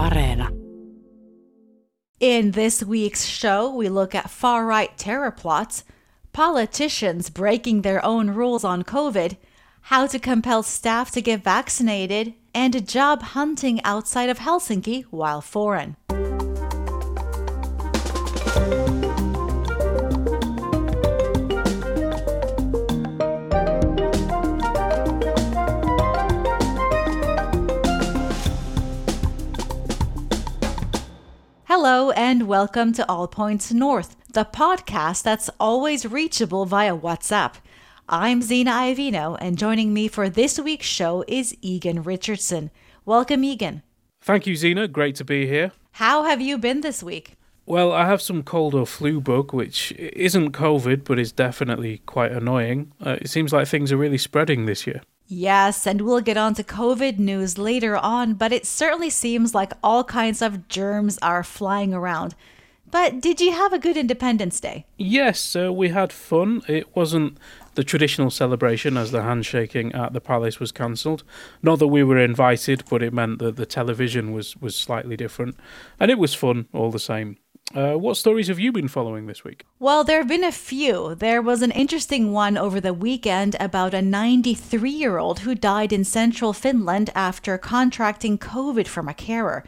Areena. In this week's show, we look at far right terror plots, politicians breaking their own rules on COVID, how to compel staff to get vaccinated, and job hunting outside of Helsinki while foreign. Hello, and welcome to All Points North, the podcast that's always reachable via WhatsApp. I'm Zena Iovino, and joining me for this week's show is Egan Richardson. Welcome, Egan. Thank you, Zena. Great to be here. How have you been this week? Well, I have some cold or flu bug, which isn't COVID, but is definitely quite annoying. Uh, it seems like things are really spreading this year. Yes, and we'll get on to COVID news later on, but it certainly seems like all kinds of germs are flying around. But did you have a good Independence Day? Yes, we had fun. It wasn't the traditional celebration as the handshaking at the palace was cancelled. Not that we were invited, but it meant that the television was, was slightly different. And it was fun all the same. Uh, what stories have you been following this week? Well, there have been a few. There was an interesting one over the weekend about a 93 year old who died in central Finland after contracting COVID from a carer.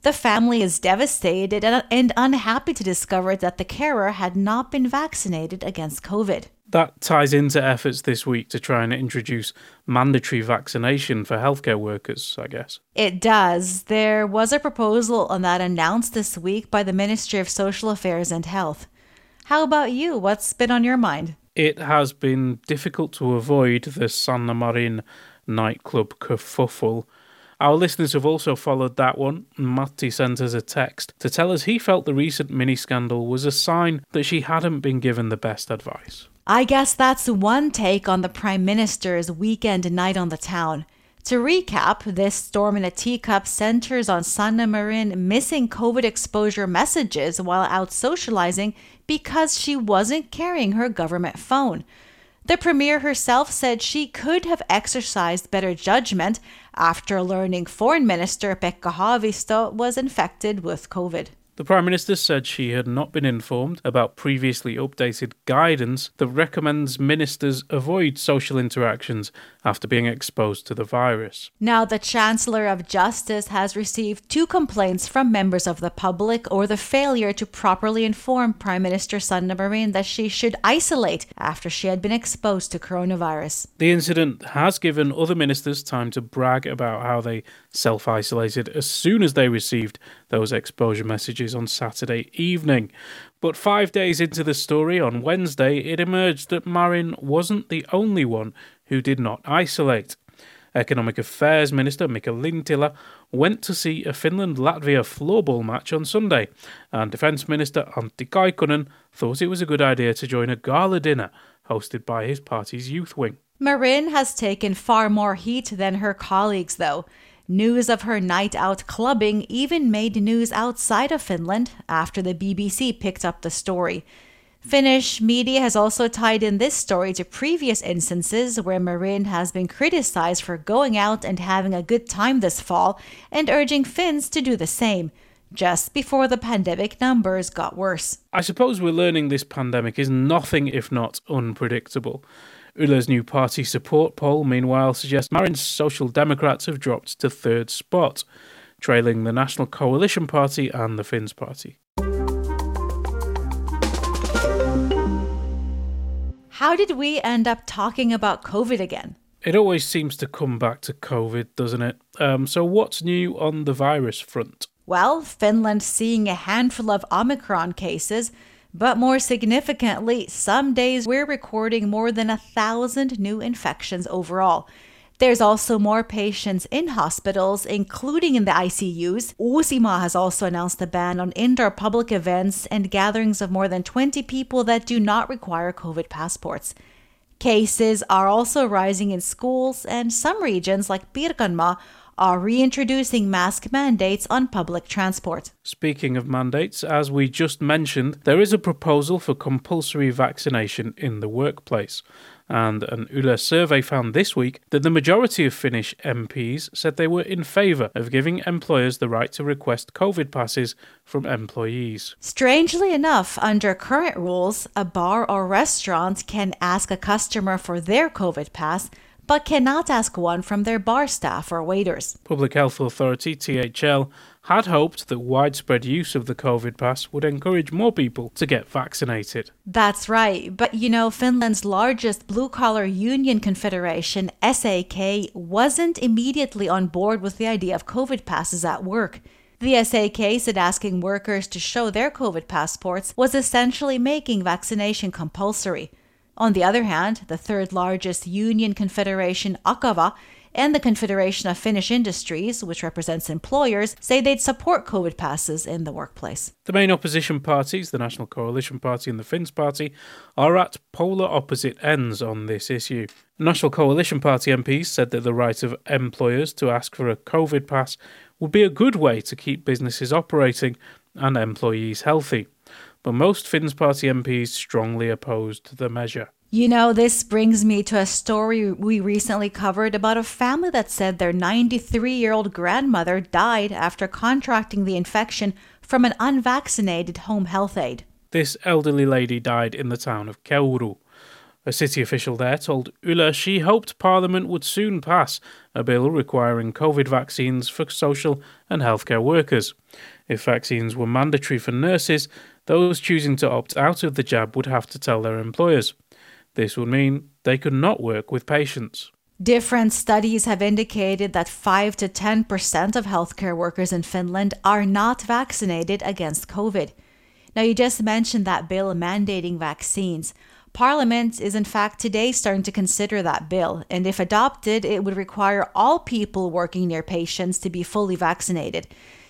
The family is devastated and unhappy to discover that the carer had not been vaccinated against COVID that ties into efforts this week to try and introduce mandatory vaccination for healthcare workers, I guess. It does. There was a proposal on that announced this week by the Ministry of Social Affairs and Health. How about you? What's been on your mind? It has been difficult to avoid the Sanna Marin nightclub kerfuffle. Our listeners have also followed that one. Matti sent us a text to tell us he felt the recent mini scandal was a sign that she hadn't been given the best advice. I guess that's one take on the Prime Minister's weekend night on the town. To recap, this storm in a teacup centers on Sanna Marin missing COVID exposure messages while out socializing because she wasn't carrying her government phone. The premier herself said she could have exercised better judgment after learning Foreign Minister Pekka Haavisto was infected with COVID. The Prime Minister said she had not been informed about previously updated guidance that recommends ministers avoid social interactions after being exposed to the virus. Now, the Chancellor of Justice has received two complaints from members of the public over the failure to properly inform Prime Minister Sanna Marin that she should isolate after she had been exposed to coronavirus. The incident has given other ministers time to brag about how they self isolated as soon as they received those exposure messages on Saturday evening. But five days into the story, on Wednesday, it emerged that Marin wasn't the only one who did not isolate. Economic Affairs Minister Mika Lintilä went to see a Finland Latvia floorball match on Sunday, and Defence Minister Antti Kaikkonen thought it was a good idea to join a gala dinner hosted by his party's youth wing. Marin has taken far more heat than her colleagues, though. News of her night out clubbing even made news outside of Finland after the BBC picked up the story. Finnish media has also tied in this story to previous instances where Marin has been criticized for going out and having a good time this fall and urging Finns to do the same, just before the pandemic numbers got worse. I suppose we're learning this pandemic is nothing if not unpredictable. Yle's new party support poll, meanwhile, suggests Marin's Social Democrats have dropped to third spot, trailing the National Coalition Party and the Finns Party. How did we end up talking about COVID again? It always seems to come back to COVID, doesn't it? Um, so, what's new on the virus front? Well, Finland seeing a handful of Omicron cases, but more significantly, some days we're recording more than a thousand new infections overall. There's also more patients in hospitals, including in the ICUs. Uusimaa has also announced a ban on indoor public events and gatherings of more than 20 people that do not require COVID passports. Cases are also rising in schools, and some regions, like Pirkanmaa, are reintroducing mask mandates on public transport. Speaking of mandates, as we just mentioned, there is a proposal for compulsory vaccination in the workplace. And an Yle survey found this week that the majority of Finnish MPs said they were in favour of giving employers the right to request COVID passes from employees. Strangely enough, under current rules, a bar or restaurant can ask a customer for their COVID pass but cannot ask one from their bar staff or waiters. Public Health Authority THL had hoped that widespread use of the COVID pass would encourage more people to get vaccinated. That's right, but you know, Finland's largest blue collar union confederation, SAK, wasn't immediately on board with the idea of COVID passes at work. The SAK said asking workers to show their COVID passports was essentially making vaccination compulsory. On the other hand, the third largest union confederation, Akava, and the Confederation of Finnish Industries, which represents employers, say they'd support COVID passes in the workplace. The main opposition parties, the National Coalition Party and the Finns Party, are at polar opposite ends on this issue. National Coalition Party MPs said that the right of employers to ask for a COVID pass would be a good way to keep businesses operating and employees healthy. But most Finns Party MPs strongly opposed the measure. You know, this brings me to a story we recently covered about a family that said their 93 year old grandmother died after contracting the infection from an unvaccinated home health aide. This elderly lady died in the town of Keuru. A city official there told Yle she hoped Parliament would soon pass a bill requiring COVID vaccines for social and healthcare workers. If vaccines were mandatory for nurses, those choosing to opt out of the jab would have to tell their employers. This would mean they could not work with patients. Different studies have indicated that 5 to 10% of healthcare workers in Finland are not vaccinated against COVID. Now, you just mentioned that bill mandating vaccines. Parliament is, in fact, today starting to consider that bill, and if adopted, it would require all people working near patients to be fully vaccinated.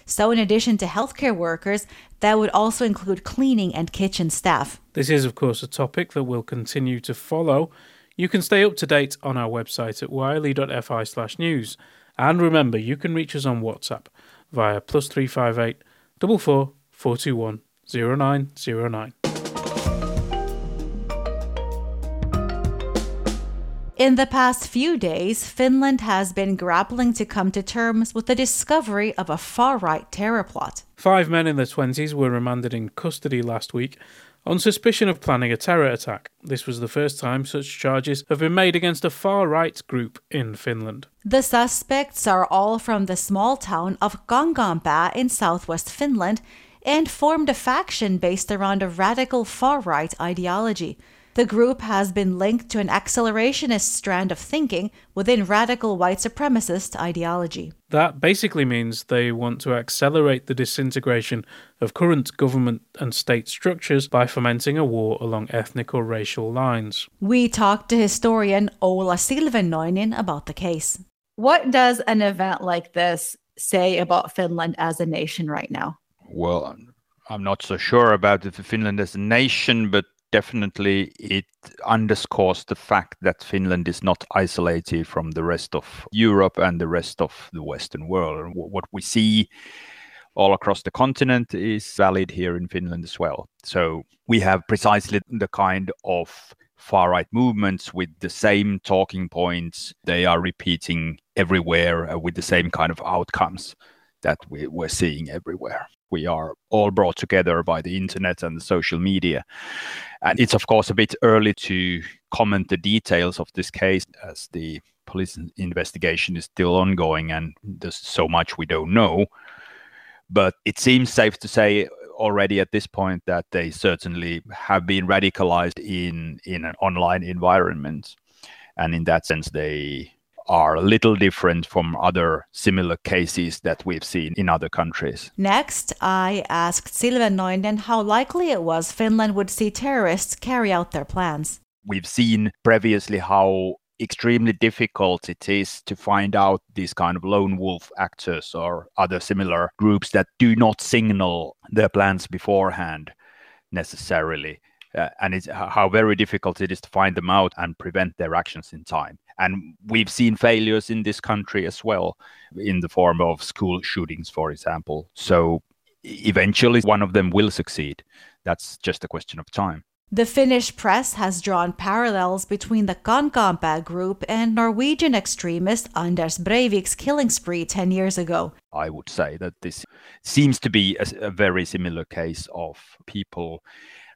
So, in addition to healthcare workers, that would also include cleaning and kitchen staff. This is, of course, a topic that we'll continue to follow. You can stay up to date on our website at yle.fi slash news. And remember, you can reach us on WhatsApp via plus 358 44 421 0909. In the past few days, Finland has been grappling to come to terms with the discovery of a far right terror plot. Five men in their 20s were remanded in custody last week on suspicion of planning a terror attack. This was the first time such charges have been made against a far right group in Finland. The suspects are all from the small town of Kankaanpää in southwest Finland and formed a faction based around a radical far right ideology. The group has been linked to an accelerationist strand of thinking within radical white supremacist ideology. That basically means they want to accelerate the disintegration of current government and state structures by fomenting a war along ethnic or racial lines. We talked to historian Ola Silvennoinen about the case. What does an event like this say about Finland as a nation right now? Well, I'm not so sure about Finland as a nation, but definitely it underscores the fact that Finland is not isolated from the rest of Europe and the rest of the Western world. What we see all across the continent is valid here in Finland as well. So we have precisely the kind of far right movements with the same talking points. They are repeating everywhere uh, with the same kind of outcomes that we, we're seeing everywhere we are all brought together by the internet and the social media. And it's, of course, a bit early to comment the details of this case as the police investigation is still ongoing and there's so much we don't know. But it seems safe to say already at this point that they certainly have been radicalized in, in an online environment. And in that sense, they are a little different from other similar cases that we've seen in other countries. Next, I asked Silvennoinen how likely it was Finland would see terrorists carry out their plans. We've seen previously how extremely difficult it is to find out these kind of lone wolf actors or other similar groups that do not signal their plans beforehand necessarily. Uh, and it's how very difficult it is to find them out and prevent their actions in time. And we've seen failures in this country as well, in the form of school shootings, for example. So eventually, one of them will succeed. That's just a question of time. The Finnish press has drawn parallels between the Kankaanpää group and Norwegian extremist Anders Breivik's killing spree 10 years ago. I would say that this seems to be a, a very similar case of people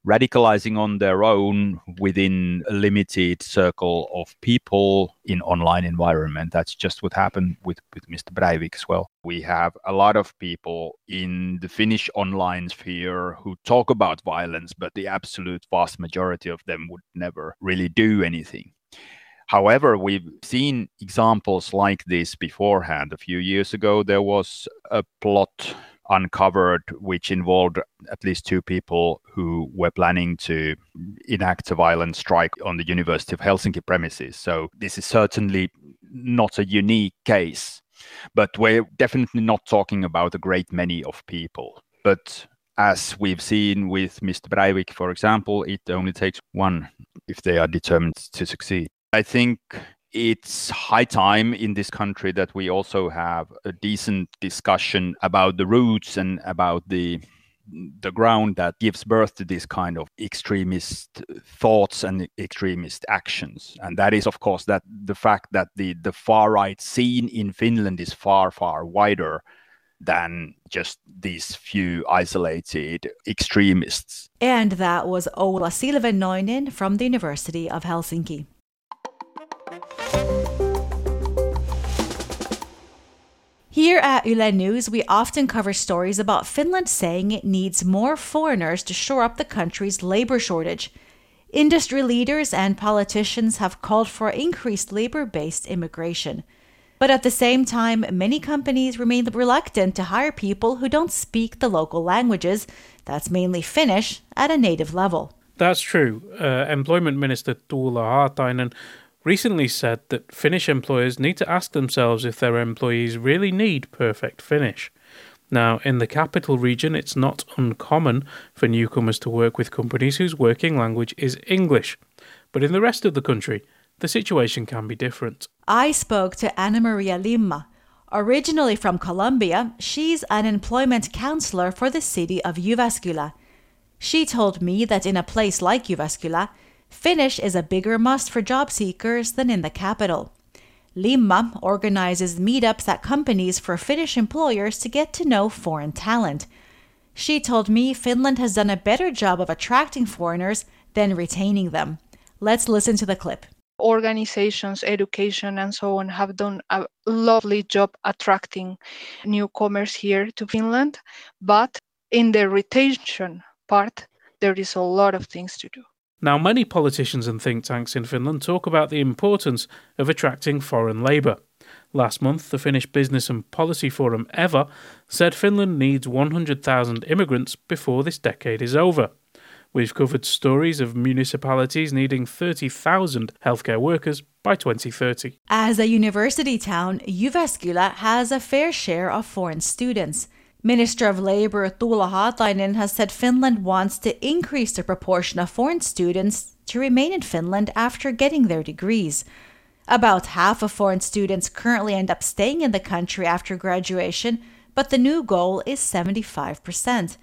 radicalizing on their own within a limited circle of people in online environment. That's just what happened with, with mr breivik as well. We have a lot of people in the finnish online sphere who talk about violence but the absolute vast majority of them would never really do anything. However, we've seen examples like this beforehand. A few years ago, there was a plot uncovered, which involved at least two people who were planning to enact a violent strike on the University of Helsinki premises. So this is certainly not a unique case, but we're definitely not talking about a great many of people. But as we've seen with Mr. Breivik, for example, it only takes one if they are determined to succeed. I think it's high time in this country that we also have a decent discussion about the roots and about the the ground that gives birth to this kind of extremist thoughts and extremist actions. And that is of course that the fact that the the far right scene in Finland is far far wider than just these few isolated extremists. And that was Ola Silvennoinen from the University of Helsinki Here at Yle News, we often cover stories about Finland saying it needs more foreigners to shore up the country's labor shortage. Industry leaders and politicians have called for increased labor based immigration. But at the same time, many companies remain reluctant to hire people who don't speak the local languages, that's mainly Finnish, at a native level. That's true. Uh, Employment Minister Tuula Haatainen recently said that Finnish employers need to ask themselves if their employees really need perfect Finnish. Now, in the capital region, it's not uncommon for newcomers to work with companies whose working language is English. But in the rest of the country, the situation can be different. I spoke to Anna Maria Limma. Originally from Colombia, she's an employment counselor for the city of Jyväskylä. She told me that in a place like Jyväskylä, Finnish is a bigger must for job seekers than in the capital. Limma organizes meetups at companies for Finnish employers to get to know foreign talent. She told me Finland has done a better job of attracting foreigners than retaining them. Let's listen to the clip. Organizations, education, and so on have done a lovely job attracting newcomers here to Finland. But in the retention part, there is a lot of things to do. Now, many politicians and think tanks in Finland talk about the importance of attracting foreign labour. Last month, the Finnish Business and Policy Forum EVA said Finland needs 100,000 immigrants before this decade is over. We've covered stories of municipalities needing 30,000 healthcare workers by 2030. As a university town, Jyväskylä has a fair share of foreign students. Minister of Labour Tuula Haatainen has said Finland wants to increase the proportion of foreign students to remain in Finland after getting their degrees. About half of foreign students currently end up staying in the country after graduation, but the new goal is 75%.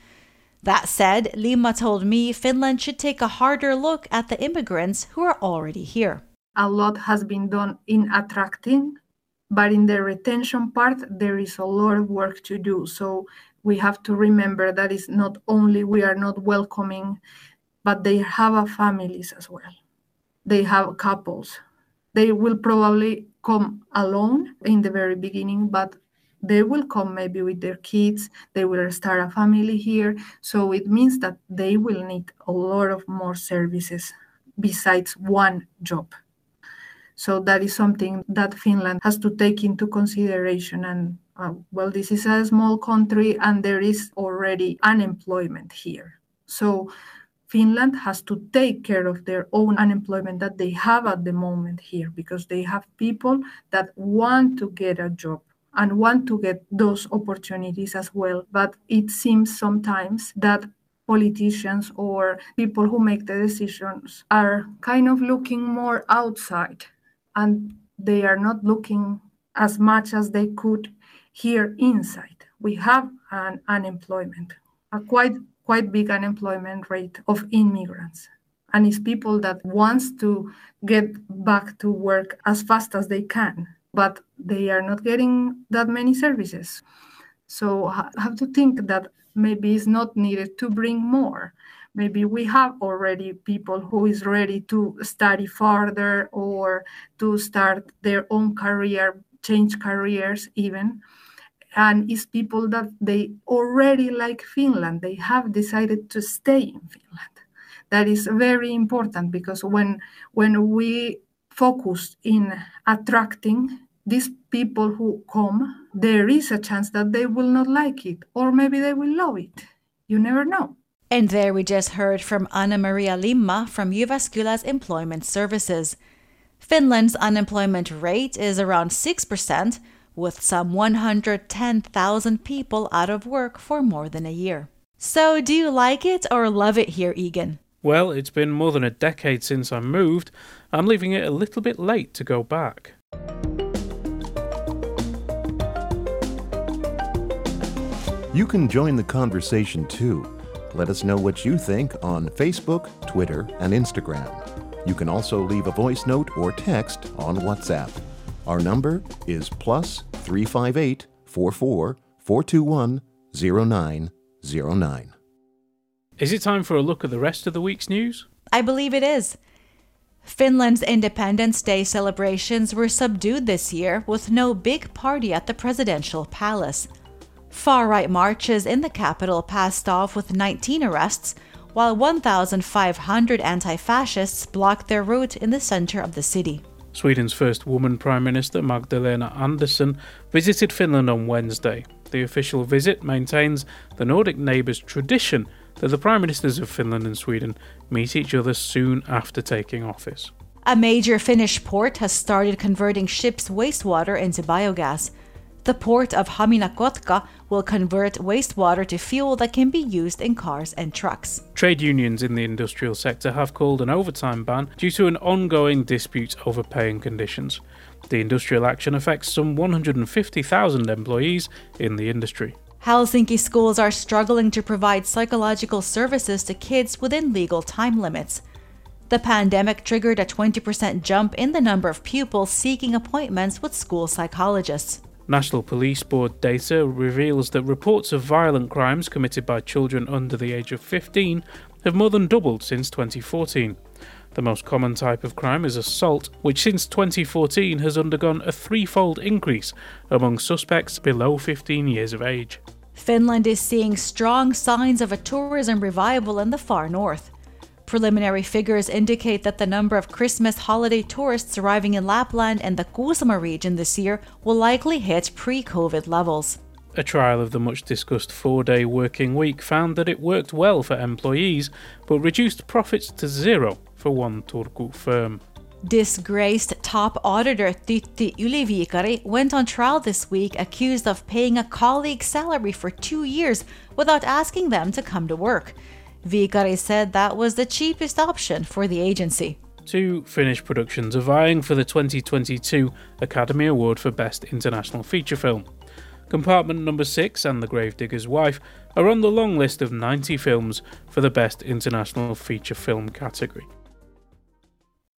That said, Limma told me Finland should take a harder look at the immigrants who are already here. A lot has been done in attracting but in the retention part, there is a lot of work to do. So we have to remember that it's not only we are not welcoming, but they have families as well. They have couples. They will probably come alone in the very beginning, but they will come maybe with their kids they will start a family here so it means that they will need a lot of more services besides one job so that is something that Finland has to take into consideration. And uh, well, this is a small country and there is already unemployment here. So Finland has to take care of their own unemployment that they have at the moment here because they have people that want to get a job and want to get those opportunities as well. But it seems sometimes that politicians or people who make the decisions are kind of looking more outside and they are not looking as much as they could here inside. We have an unemployment, a quite quite big unemployment rate of immigrants. and it's people that wants to get back to work as fast as they can but they are not getting that many services so I have to think that maybe it's not needed to bring more maybe we have already people who is ready to study further or to start their own career change careers even. And it's people that they already like finland. They have decided to stay in finland. That is very important because when when we focus in attracting these people who come there is a chance that they will not like it or maybe they will love it. You never know And there we just heard from Anna Maria Limma from Jyväskylä's Employment Services. Finland's unemployment rate is around 6%, with some 110,000 people out of work for more than a year. So, do you like it or love it here, Egan? Well, it's been more than a decade since I moved. I'm leaving it a little bit late to go back. You can join the conversation too. Let us know what you think on Facebook, Twitter, and Instagram. You can also leave a voice note or text on WhatsApp. Our number is plus 358 44 421 0909. Is it time for a look at the rest of the week's news? I believe it is. Finland's Independence Day celebrations were subdued this year with no big party at the presidential palace. Far right marches in the capital passed off with 19 arrests, while 1,500 anti fascists blocked their route in the center of the city. Sweden's first woman Prime Minister, Magdalena Andersson, visited Finland on Wednesday. The official visit maintains the Nordic neighbours' tradition that the Prime Ministers of Finland and Sweden meet each other soon after taking office. A major Finnish port has started converting ships' wastewater into biogas. The port of Hamina-Kotka will convert wastewater to fuel that can be used in cars and trucks. Trade unions in the industrial sector have called an overtime ban due to an ongoing dispute over pay and conditions. The industrial action affects some 150,000 employees in the industry. Helsinki schools are struggling to provide psychological services to kids within legal time limits. The pandemic triggered a 20% jump in the number of pupils seeking appointments with school psychologists. National Police Board data reveals that reports of violent crimes committed by children under the age of 15 have more than doubled since 2014. The most common type of crime is assault, which since 2014 has undergone a threefold increase among suspects below 15 years of age. Finland is seeing strong signs of a tourism revival in the far north. Preliminary figures indicate that the number of Christmas holiday tourists arriving in Lapland and the Kuusamo region this year will likely hit pre COVID levels. A trial of the much discussed four day working week found that it worked well for employees, but reduced profits to zero for one Turku firm. Disgraced top auditor Tytti Yliviikari went on trial this week accused of paying a colleague's salary for two years without asking them to come to work. Viikari said that was the cheapest option for the agency. Two Finnish productions are vying for the 2022 Academy Award for Best International Feature Film. Compartment Number 6 and The Gravedigger's Wife are on the long list of 90 films for the Best International Feature Film category.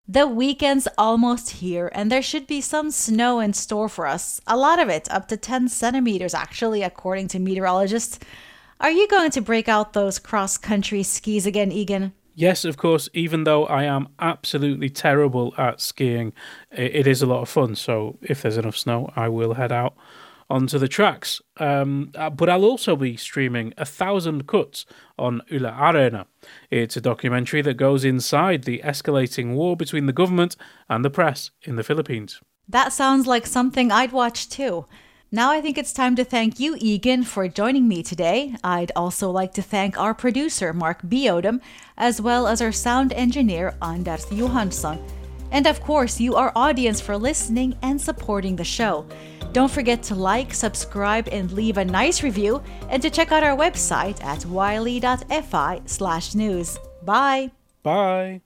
The weekend's almost here, and there should be some snow in store for us. A lot of it, up to 10 centimeters actually, according to meteorologists. Are you going to break out those cross country skis again, Egan? Yes, of course, even though I am absolutely terrible at skiing, it is a lot of fun. So if there's enough snow, I will head out onto the tracks. Um, uh, but I'll also be streaming A Thousand Cuts on Yle Areena. It's a documentary that goes inside the escalating war between the government and the press in the Philippines. That sounds like something I'd watch too. Now I think it's time to thank you, Egan, for joining me today. I'd also like to thank our producer, Mark B. Odom, as well as our sound engineer, Anders Johansson. And of course, you, our audience, for listening and supporting the show. Don't forget to like, subscribe, and leave a nice review, and to check out our website at yle.fi slash news. Bye! Bye!